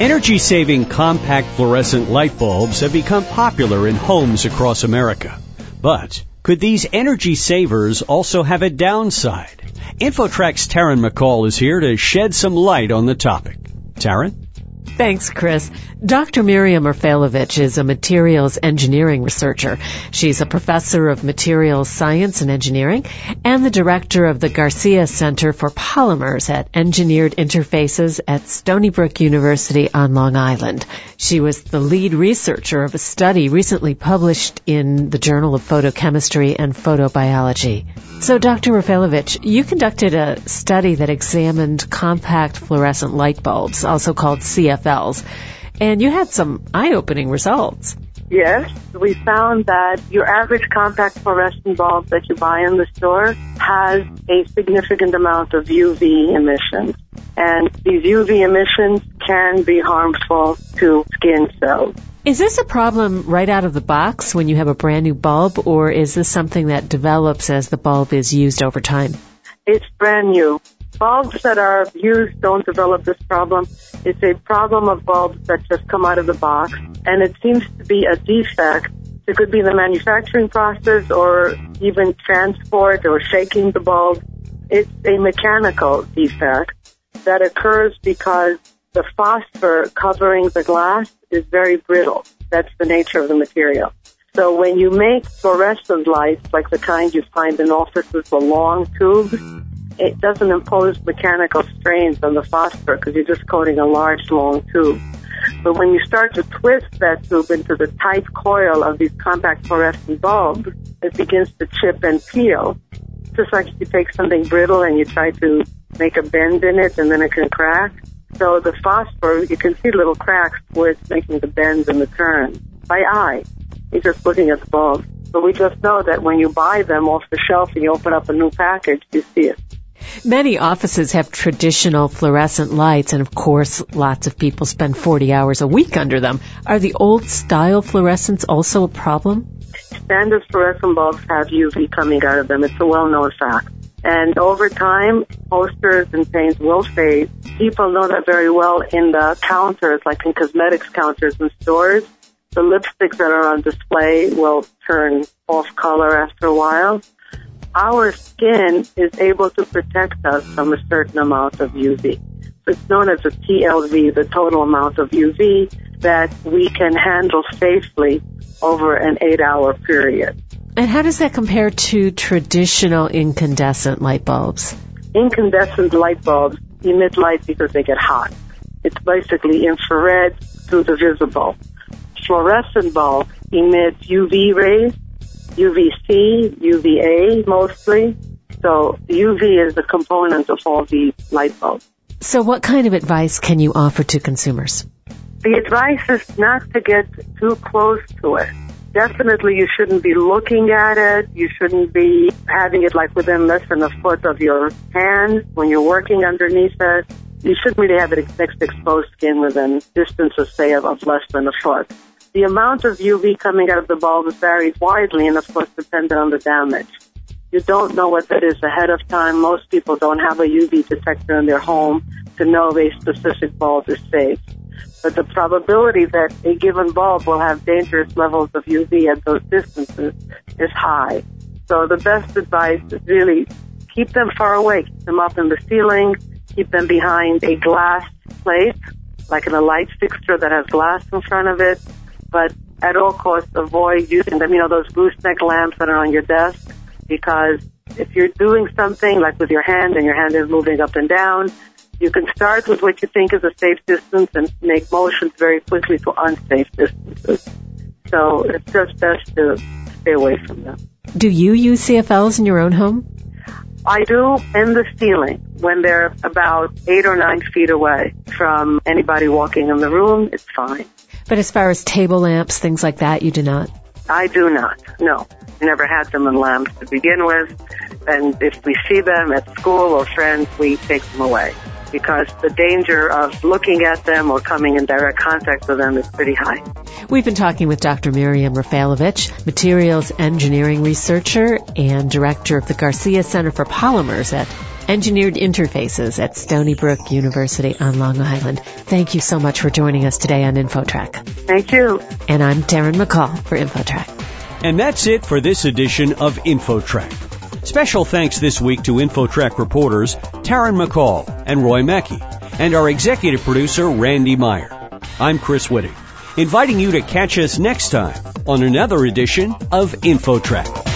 Energy saving compact fluorescent light bulbs have become popular in homes across America. But could these energy savers also have a downside? Infotrack's Taryn McCall is here to shed some light on the topic. Taryn? Thanks, Chris. Dr. Miriam Rafailovich is a materials engineering researcher. She's a professor of materials science and engineering and the director of the Garcia Center for Polymers at Engineered Interfaces at Stony Brook University on Long Island. She was the lead researcher of a study recently published in the Journal of Photochemistry and Photobiology. So, Dr. Rafailovich, you conducted a study that examined compact fluorescent light bulbs, also called CFLs, and you had some eye-opening results. Yes, we found that your average compact fluorescent bulb that you buy in the store has a significant amount of UV emissions. And these UV emissions can be harmful to skin cells. Is this a problem right out of the box when you have a brand new bulb, or is this something that develops as the bulb is used over time? It's brand new. Bulbs that are used don't develop this problem. It's a problem of bulbs that just come out of the box, mm-hmm. and it seems to be a defect. It could be the manufacturing process or mm-hmm. even transport or shaking the bulb. It's a mechanical defect that occurs because the phosphor covering the glass is very brittle. That's the nature of the material. So when you make fluorescent lights, like the kind you find in offices, the long tubes, it doesn't impose mechanical strains on the phosphor because you're just coating a large, long tube. But when you start to twist that tube into the tight coil of these compact fluorescent bulbs, it begins to chip and peel. Just like if you take something brittle and you try to make a bend in it and then it can crack. So the phosphor, you can see little cracks where it's making the bends and the turns by eye. You're just looking at the bulbs. But we just know that when you buy them off the shelf and you open up a new package, you see it. Many offices have traditional fluorescent lights, and of course, lots of people spend 40 hours a week under them. Are the old style fluorescents also a problem? Standard fluorescent bulbs have UV coming out of them. It's a well-known fact. And over time, posters and paints will fade. People know that very well in the counters, like in cosmetics counters in stores. The lipsticks that are on display will turn off color after a while. Our skin is able to protect us from a certain amount of UV. So it's known as a TLV, the total amount of UV that we can handle safely over an eight hour period. And how does that compare to traditional incandescent light bulbs? Incandescent light bulbs emit light because they get hot. It's basically infrared through the visible. Fluorescent bulbs emit UV rays, UVC, UVA mostly. So UV is the component of all these light bulbs. So what kind of advice can you offer to consumers? The advice is not to get too close to it definitely you shouldn't be looking at it. You shouldn't be having it like within less than a foot of your hand when you're working underneath it. You shouldn't really have it next exposed skin within distances, say, of, of less than a foot. The amount of UV coming out of the bulb varies widely and of course depending on the damage. You don't know what that is ahead of time. Most people don't have a UV detector in their home to know if a specific bulb is safe but the probability that a given bulb will have dangerous levels of UV at those distances is high. So the best advice is really keep them far away, keep them up in the ceiling, keep them behind a glass plate, like in a light fixture that has glass in front of it, but at all costs avoid using them, you know, those gooseneck lamps that are on your desk, because if you're doing something like with your hand and your hand is moving up and down, you can start with what you think is a safe distance and make motions very quickly to unsafe distances. So it's just best to stay away from them. Do you use CFLs in your own home? I do in the ceiling when they're about eight or nine feet away from anybody walking in the room. It's fine. But as far as table lamps, things like that, you do not? I do not. No. Never had them in lamps to begin with. And if we see them at school or friends, we take them away because the danger of looking at them or coming in direct contact with them is pretty high. We've been talking with Dr. Miriam Rafailovich, materials engineering researcher and director of the Garcia Center for Polymers at Engineered Interfaces at Stony Brook University on Long Island. Thank you so much for joining us today on InfoTrack. Thank you. And I'm Taryn McCall for InfoTrack. And that's it for this edition of InfoTrack. Special thanks this week to InfoTrack reporters Taryn McCall and Roy Mackey, and our executive producer Randy Meyer. I'm Chris Whitting, inviting you to catch us next time on another edition of InfoTrack.